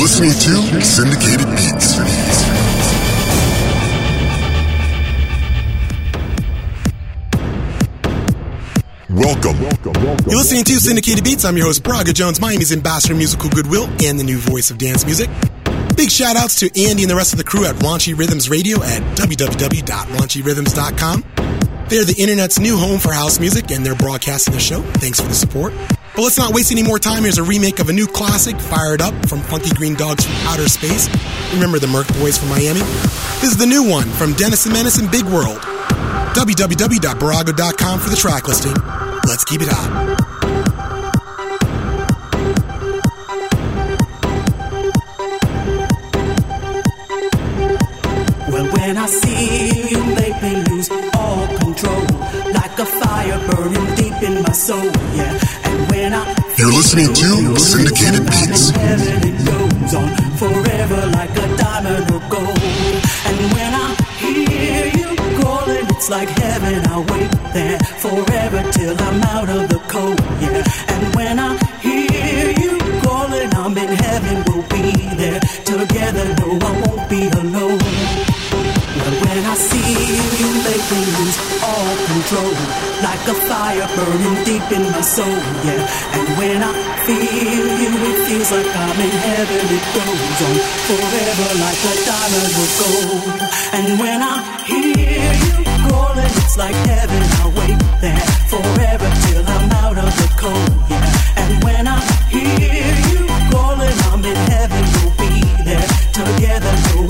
Listening to Syndicated Beats. Welcome. You're listening to Syndicated Beats. I'm your host, Braga Jones, Miami's ambassador of musical goodwill and the new voice of dance music. Big shout outs to Andy and the rest of the crew at Raunchy Rhythms Radio at www.raunchrhythms.com. They're the internet's new home for house music and they're broadcasting the show. Thanks for the support. But let's not waste any more time. Here's a remake of a new classic, Fired Up, from Funky Green Dogs from Outer Space. Remember the Murk Boys from Miami? This is the new one from Dennis and Menace and Big World. www.barago.com for the track listing. Let's keep it hot. Well, when I see you make me lose all control, like a fire burning deep in my soul, yeah. I You're listening to Syndicated Beats. heaven, it goes on forever like a diamond of gold. And when I hear you calling, it's like heaven. I'll wait there forever till I'm out of the cold, yeah. And when I hear you calling, I'm in heaven. We'll be there together. No, I won't be alone. When I see you, make me lose all control. Like a fire burning deep in my soul, yeah. And when I feel you, it feels like I'm in heaven. It goes on forever like a diamond will gold. And when I hear you calling, it's like heaven. I'll wait there forever till I'm out of the cold, yeah. And when I hear you calling, I'm in heaven. We'll be there together. No,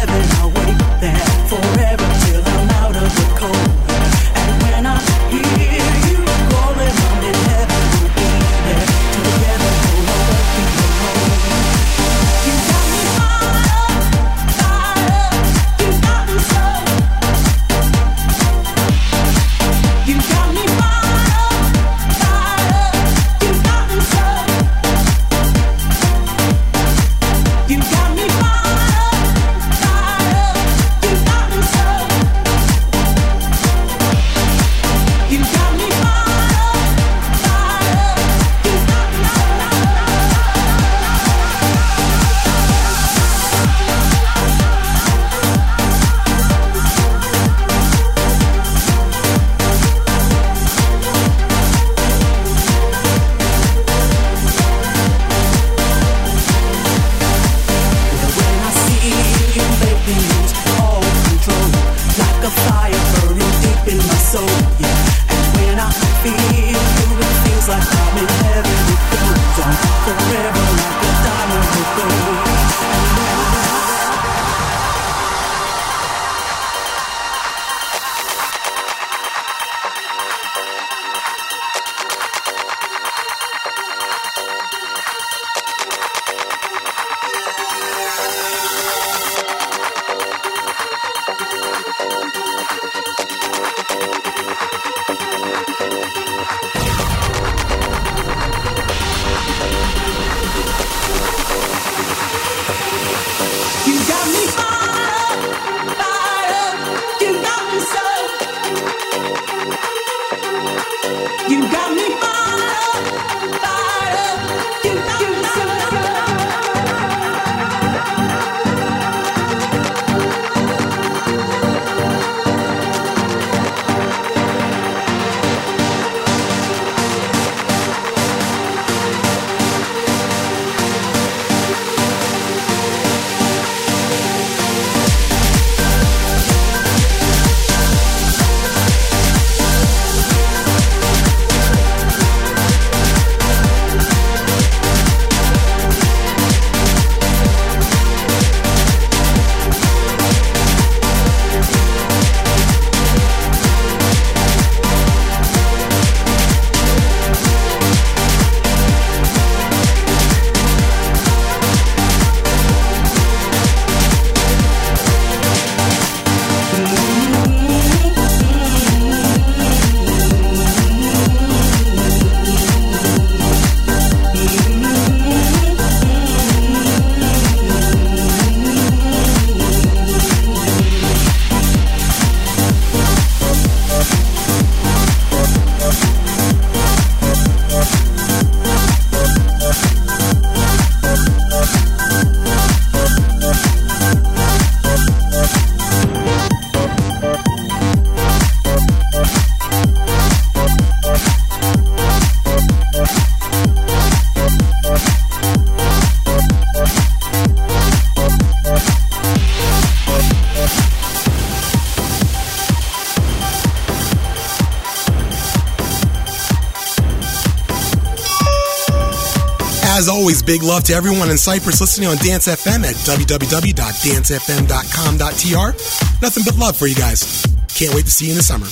big love to everyone in Cyprus listening on Dance FM at www.dancefm.com.tr. Nothing but love for you guys. Can't wait to see you in the summer.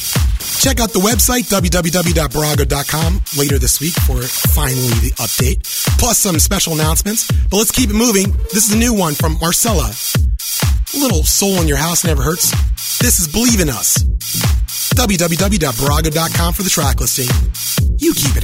Check out the website, www.barago.com, later this week for finally the update, plus some special announcements. But let's keep it moving. This is a new one from Marcella. A little soul in your house never hurts. This is Believe in Us. www.barago.com for the track listing. You keep it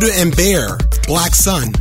Buddha and Bear, Black Sun.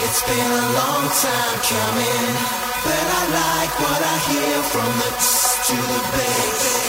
It's been a long time coming, but I like what I hear from the to the bass.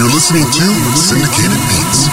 You're listening to Syndicated Beats.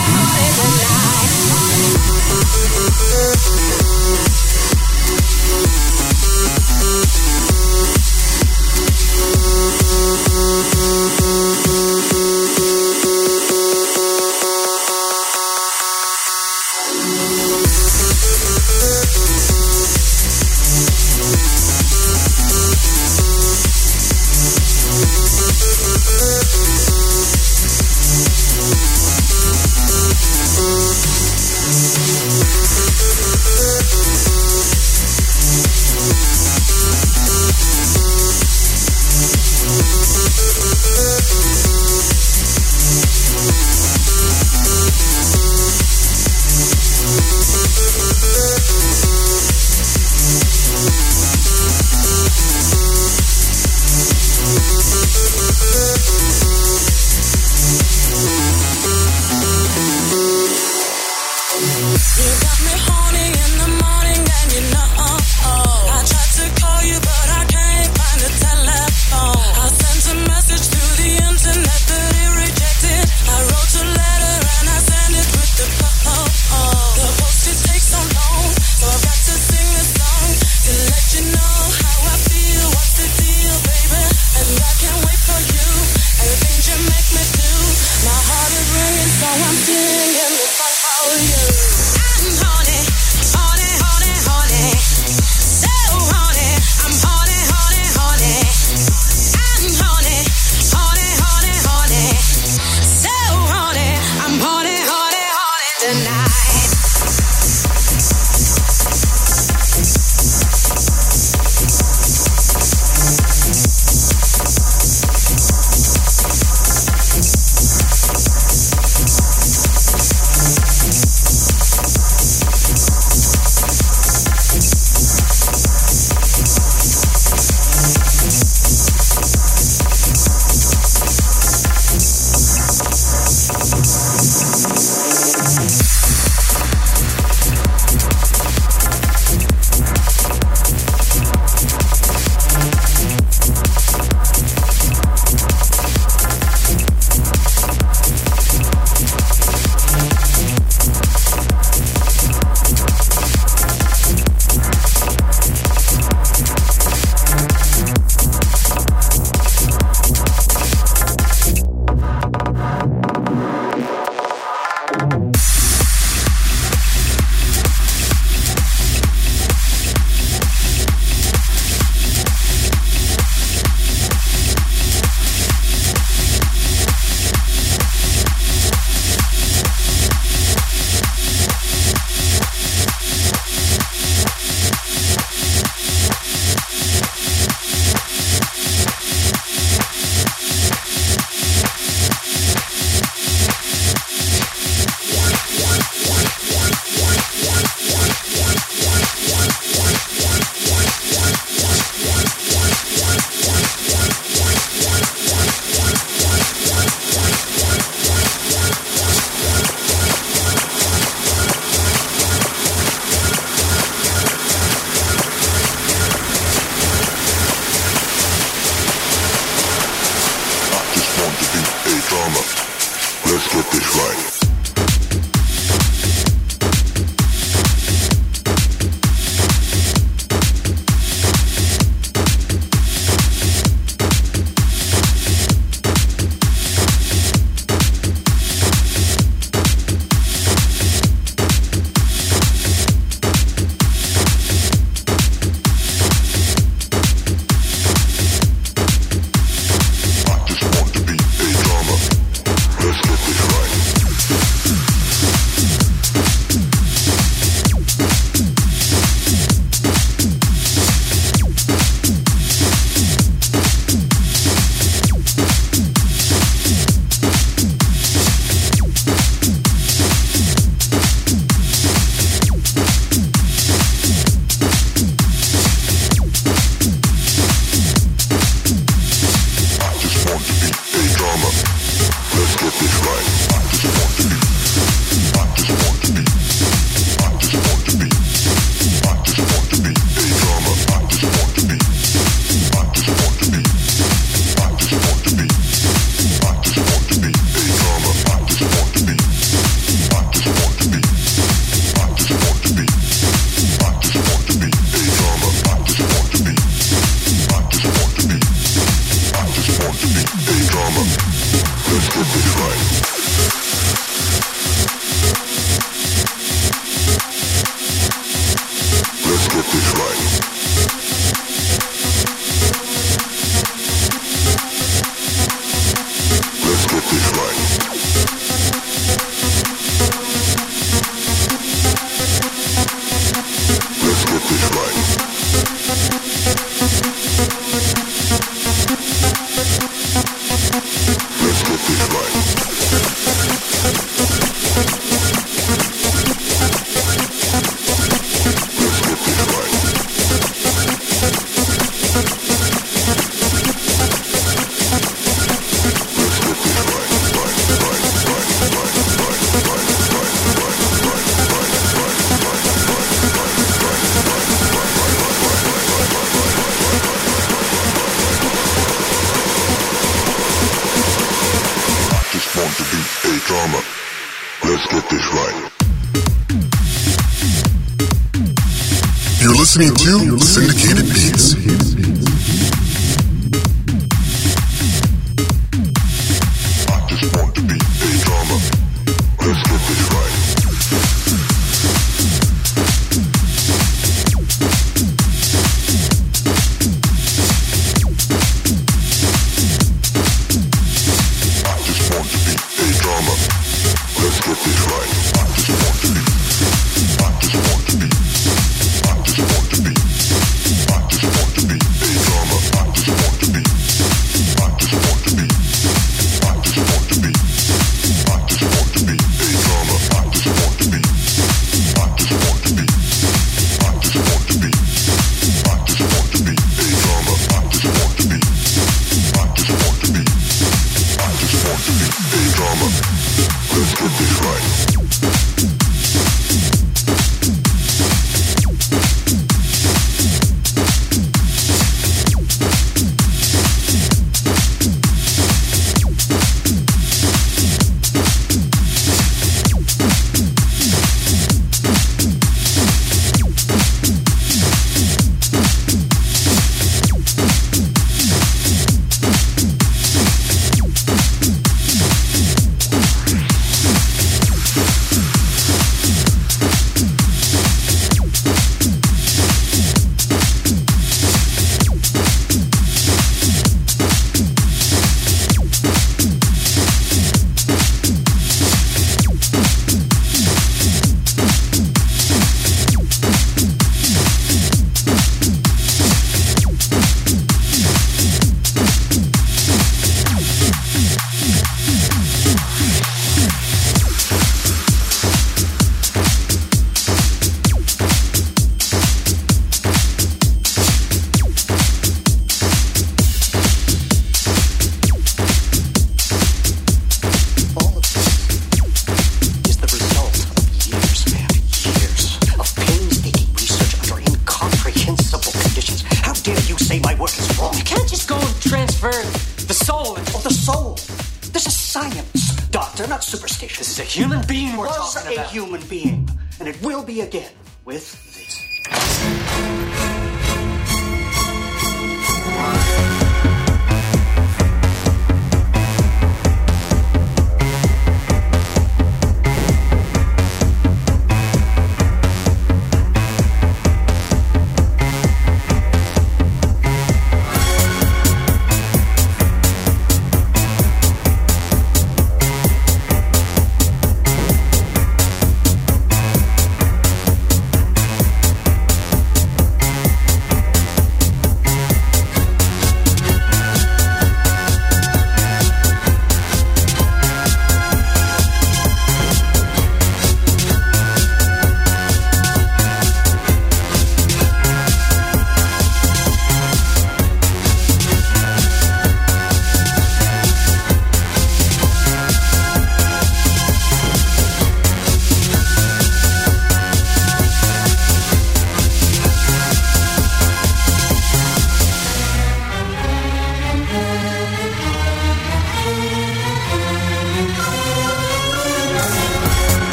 Listening to Syndicated Beats.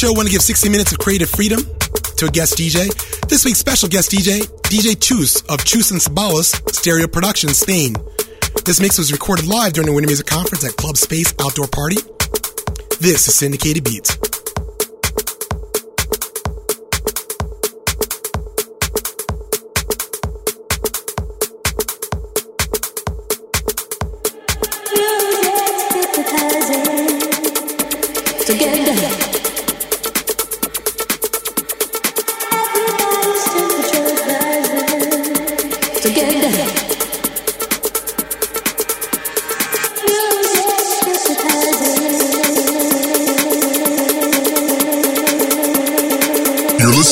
Show, want to give 60 minutes of creative freedom to a guest DJ. This week's special guest DJ, DJ Chus of Chus and Ceballos Stereo Productions, Spain. This mix was recorded live during the Winter Music Conference at Club Space Outdoor Party. This is Syndicated Beats.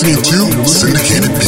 Listening to Syndicated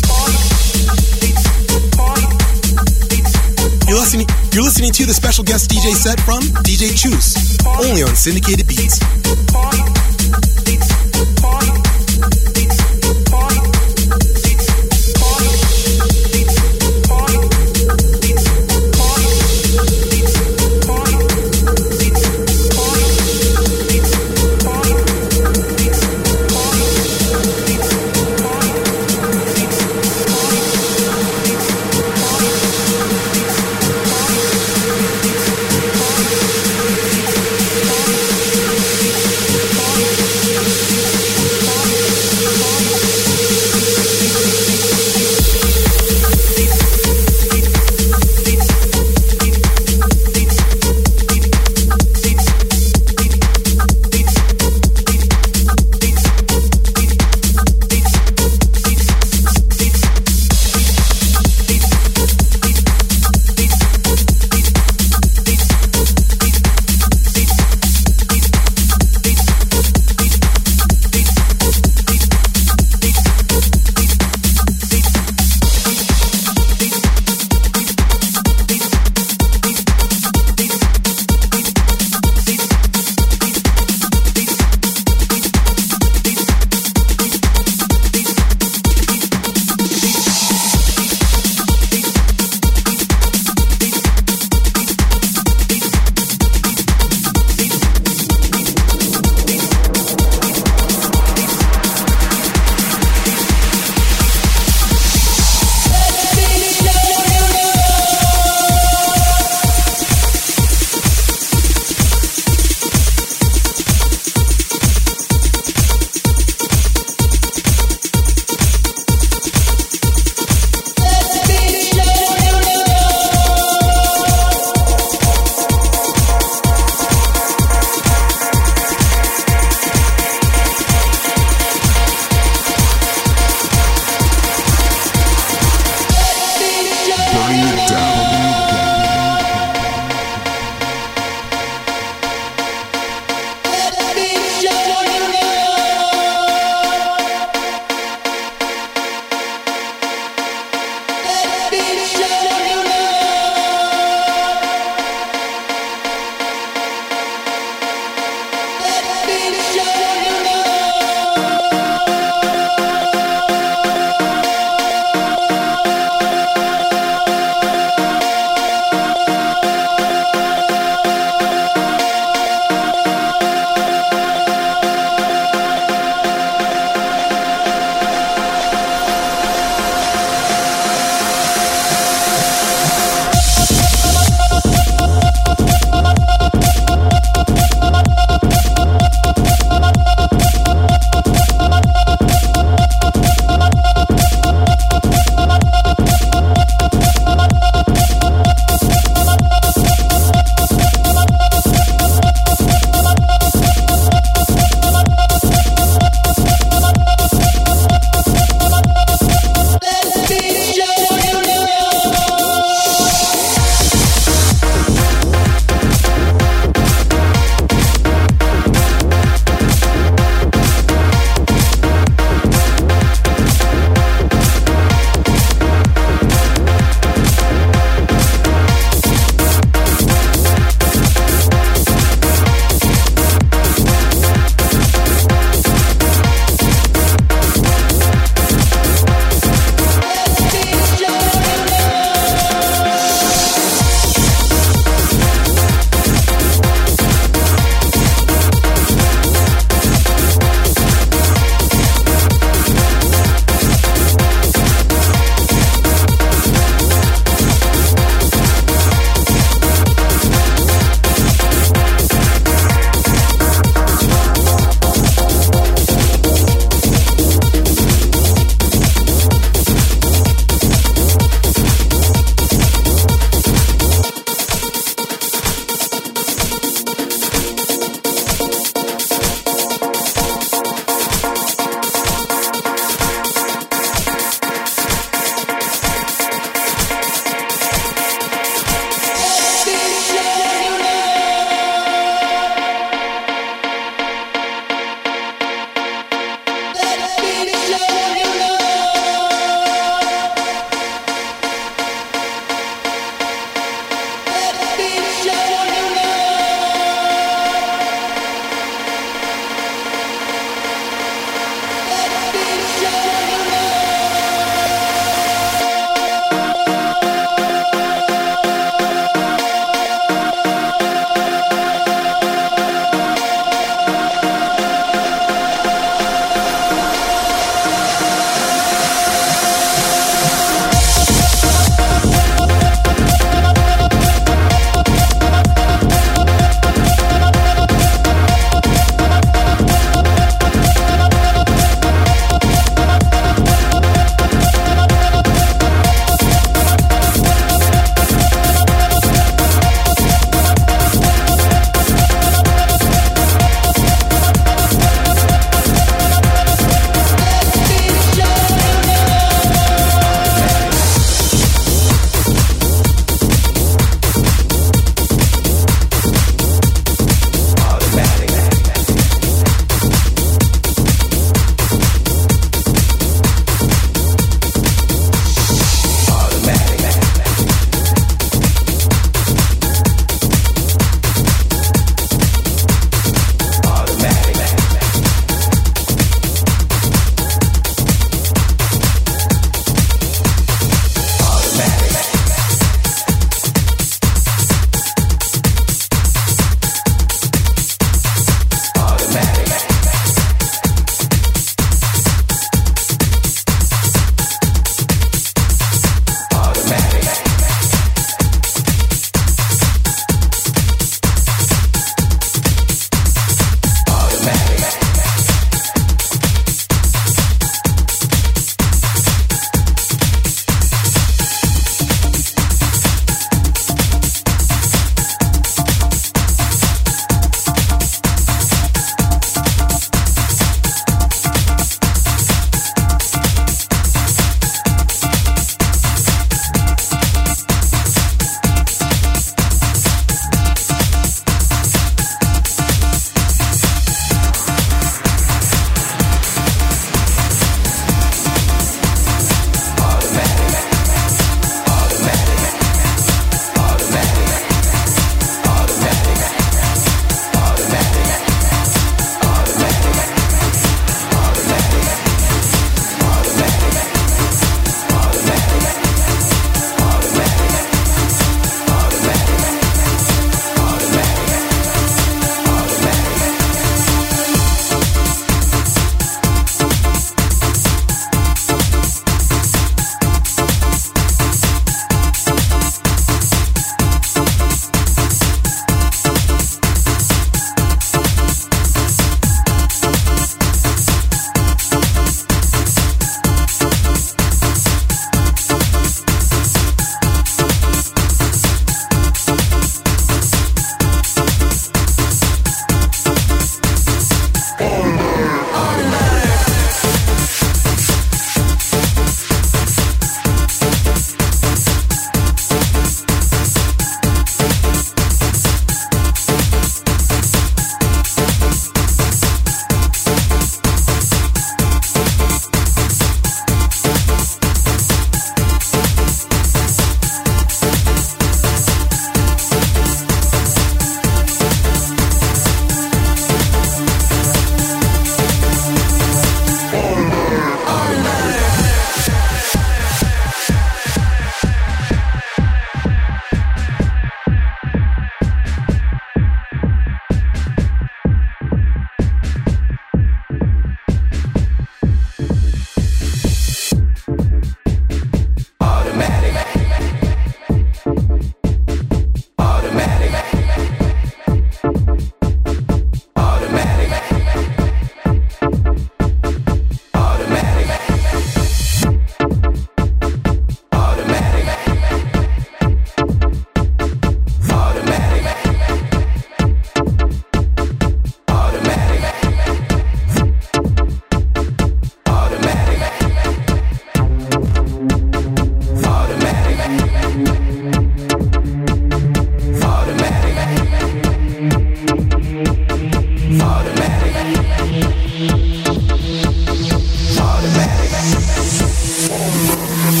I'm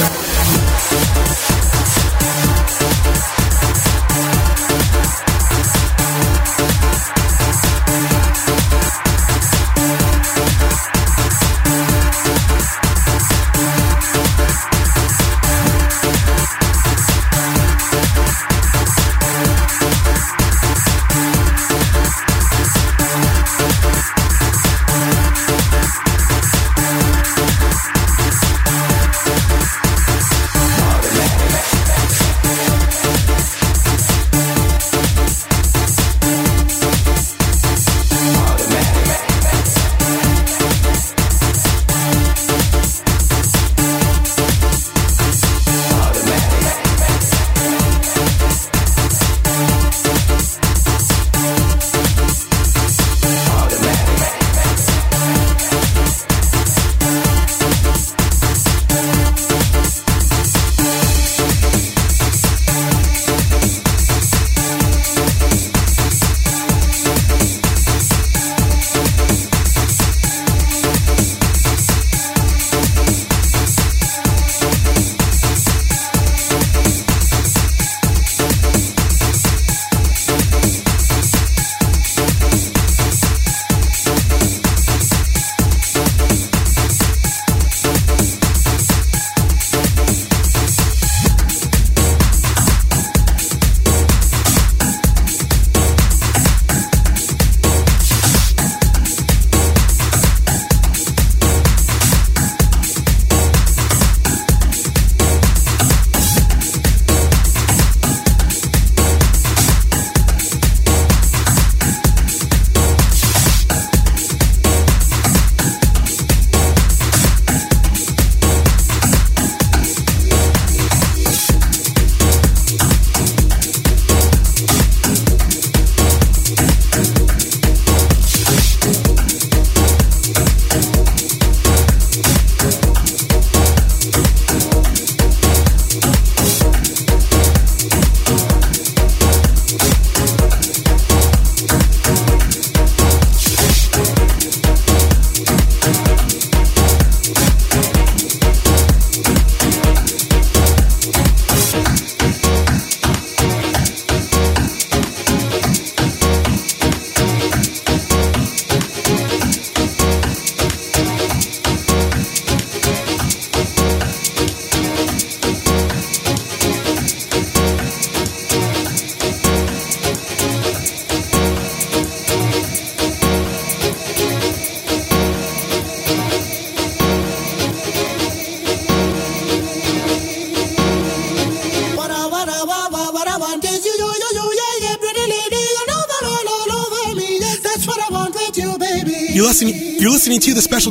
not a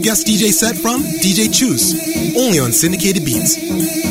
guest DJ set from DJ Chus, only on Syndicated Beats.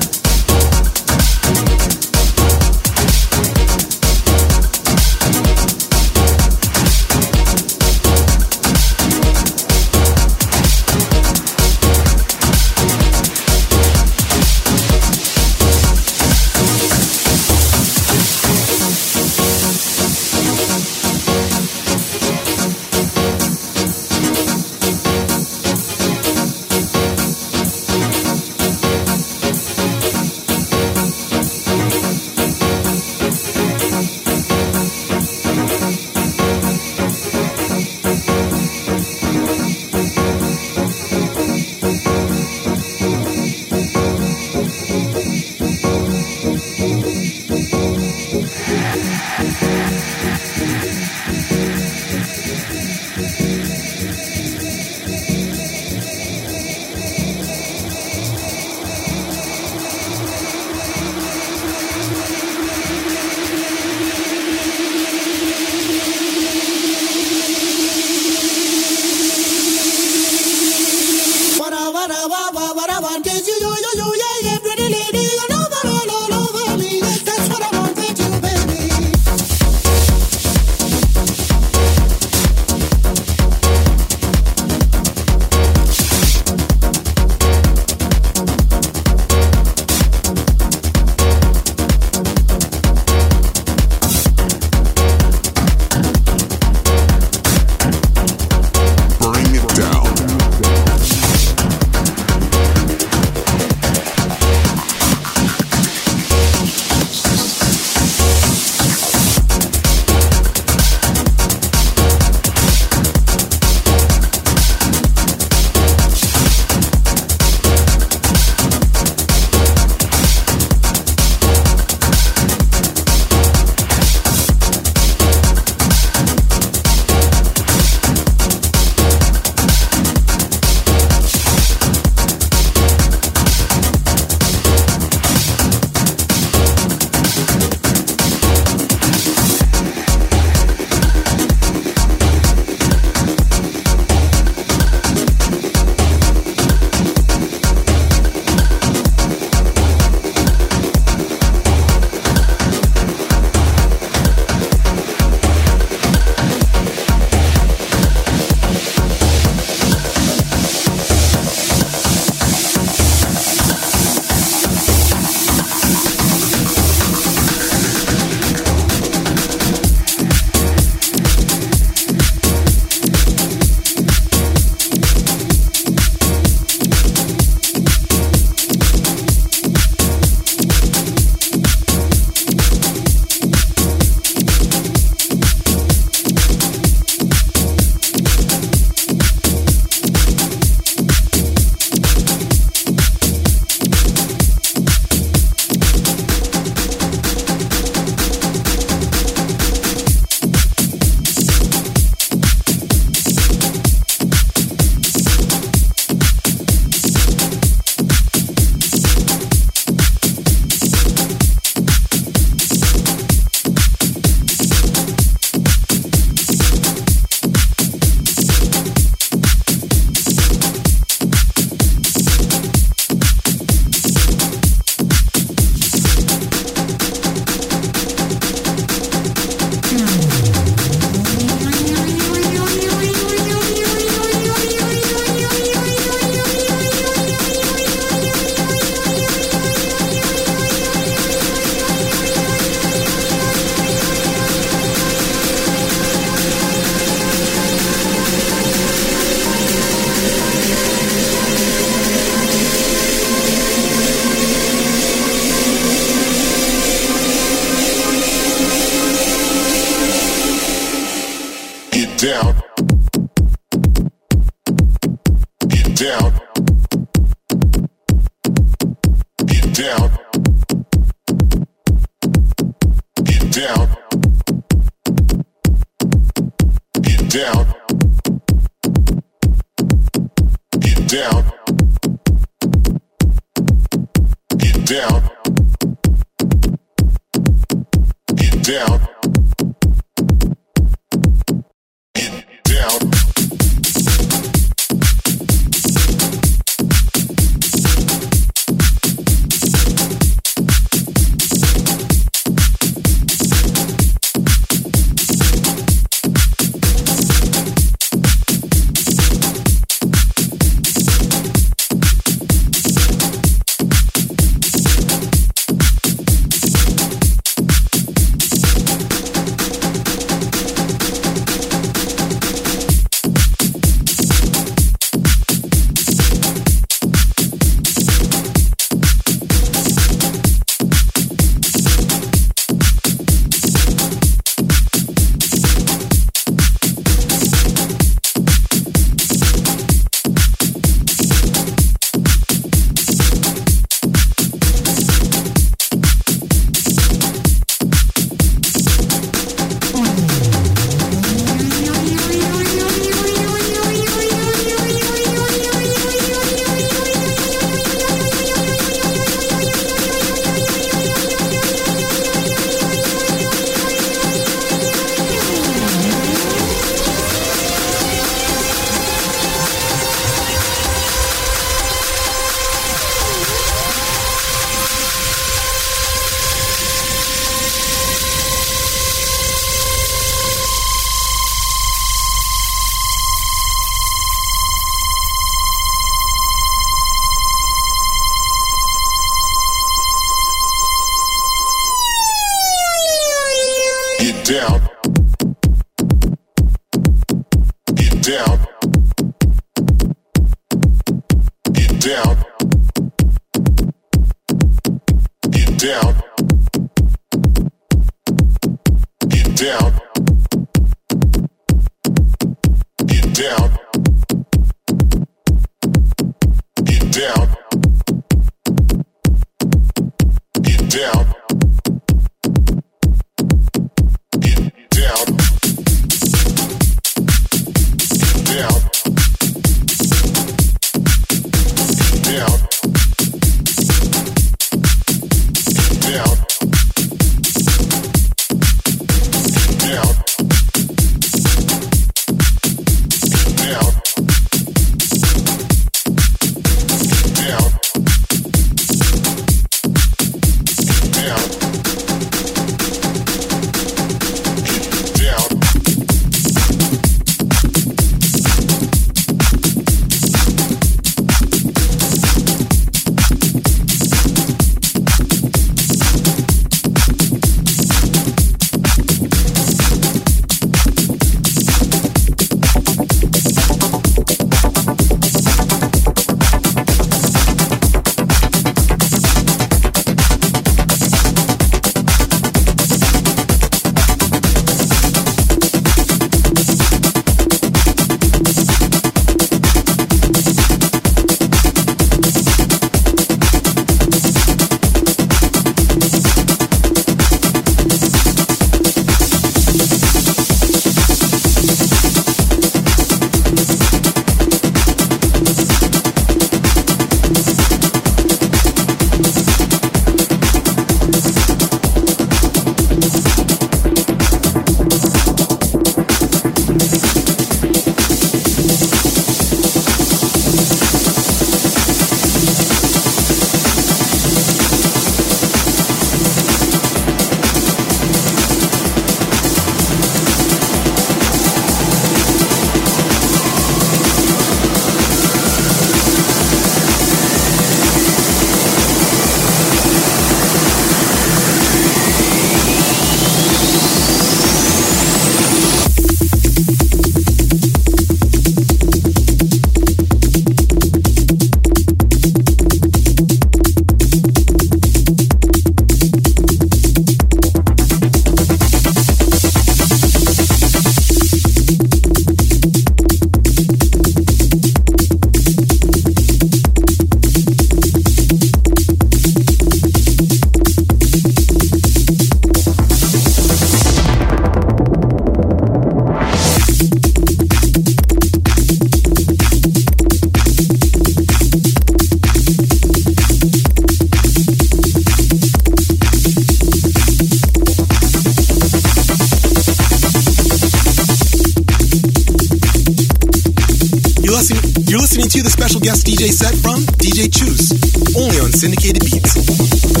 DJ set from DJ Chus, only on Syndicated Beats.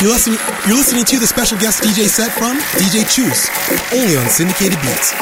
You're listening, you're listening to the special guest DJ set from DJ Chus, only on Syndicated Beats.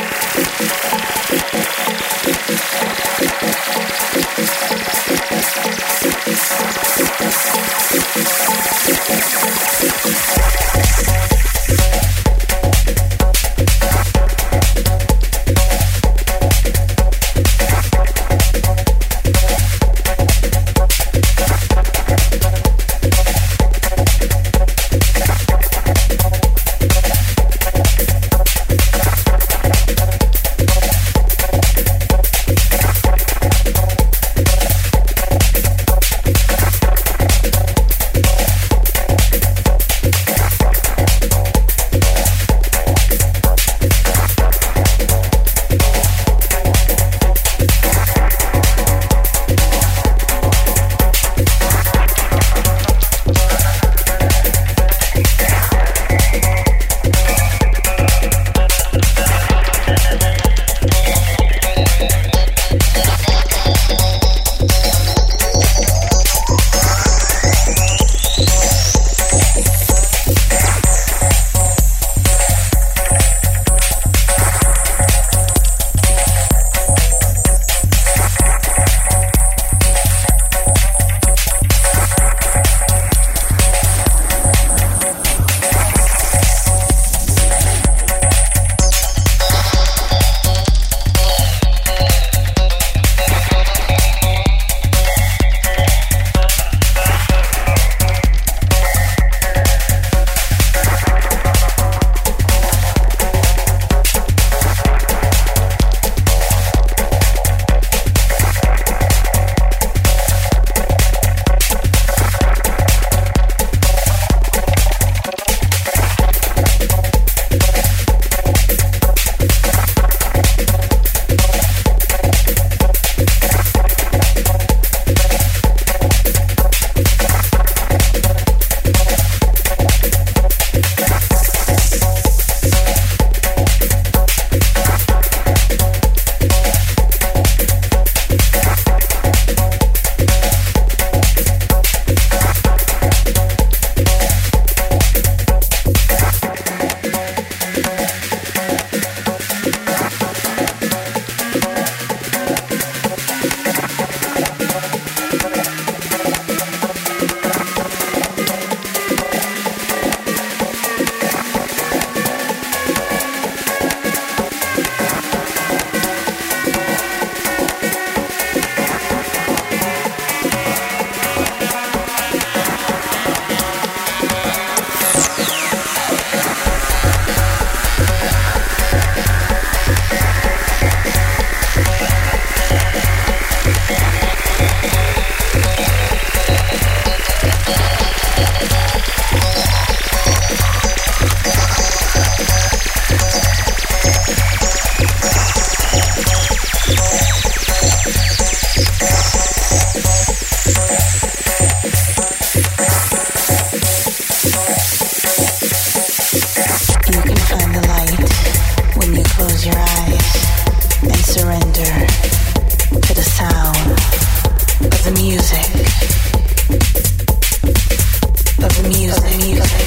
Through the the dark, the the dark, the dark,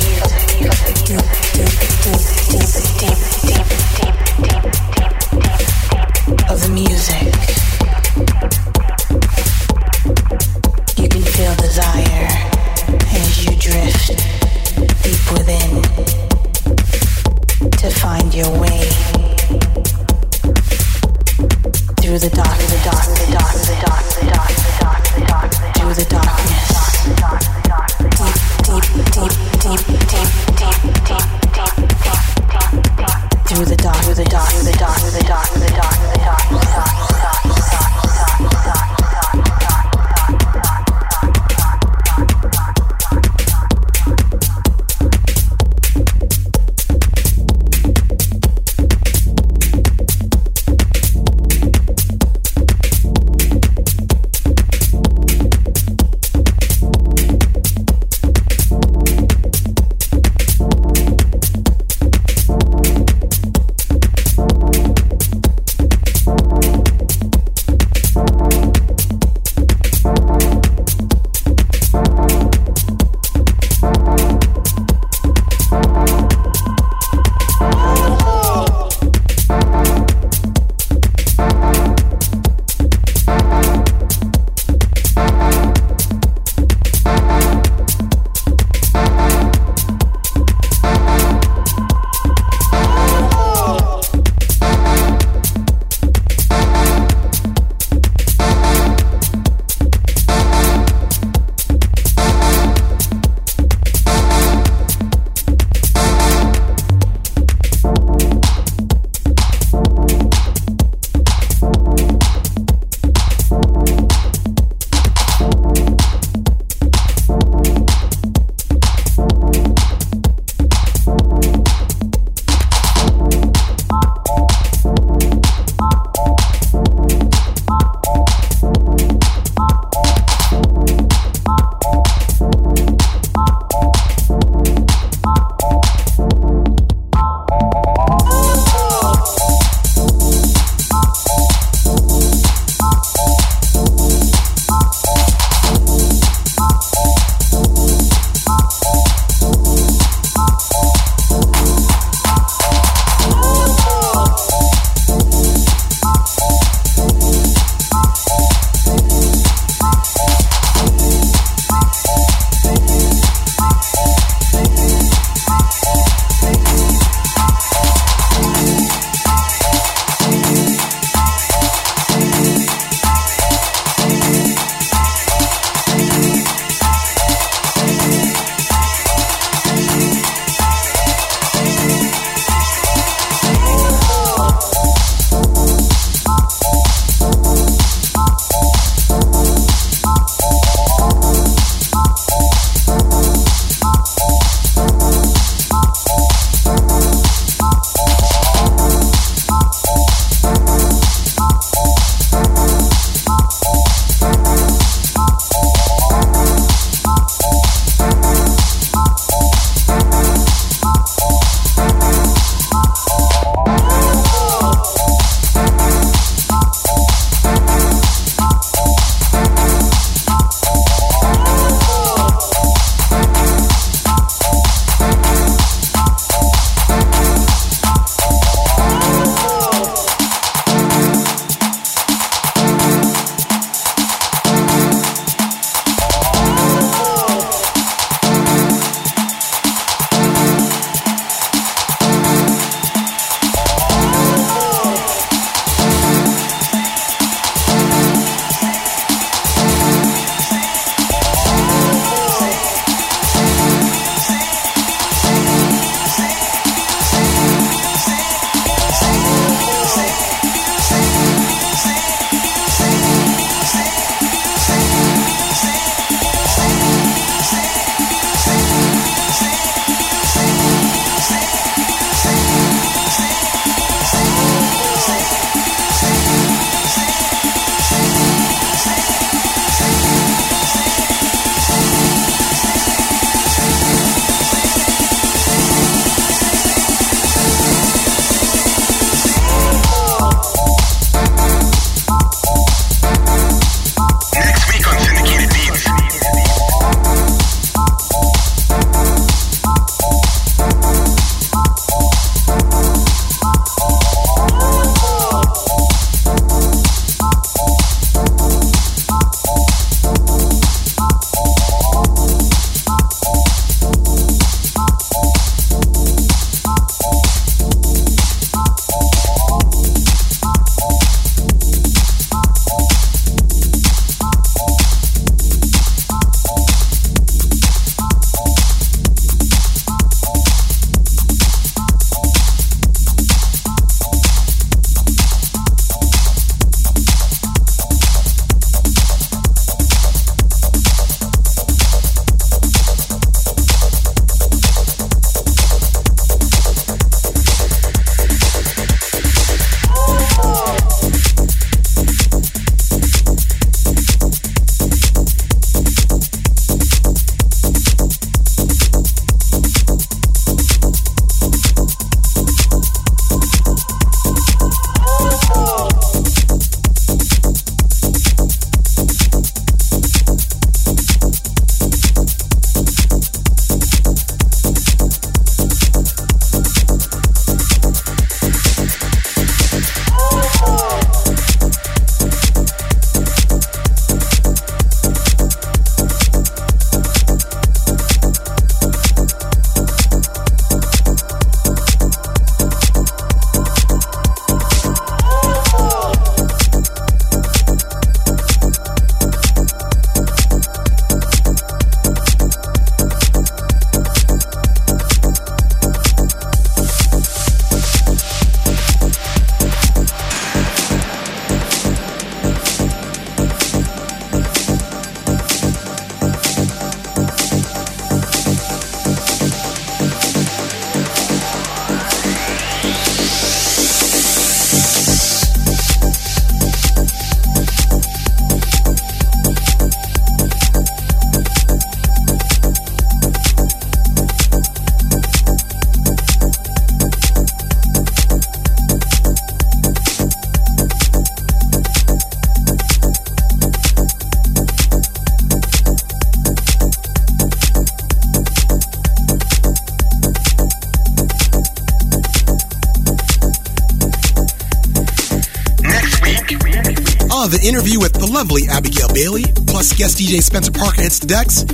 the interview with the lovely Abigail Bailey, plus guest DJ Spencer Parker hits the decks.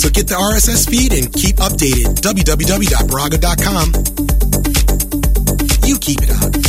So get the RSS feed and keep updated. www.baraga.com. You keep it out.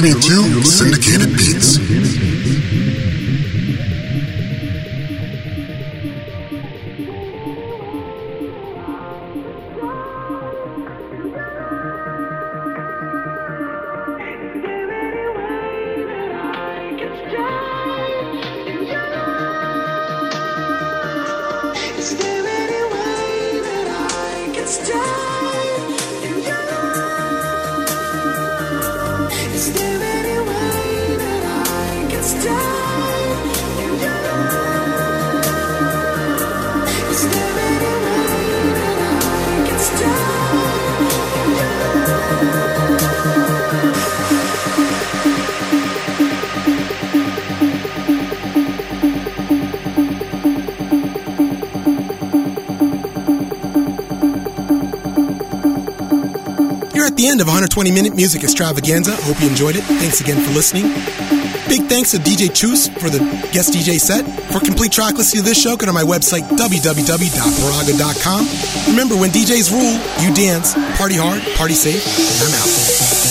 Listening to Syndicated 120 minute music extravaganza. Hope you enjoyed it. Thanks again for listening. Big thanks to DJ Chus for the guest DJ set. For complete track listing of this show, go to my website, www.baraga.com. Remember, when DJs rule, you dance, party hard, party safe, and I'm out.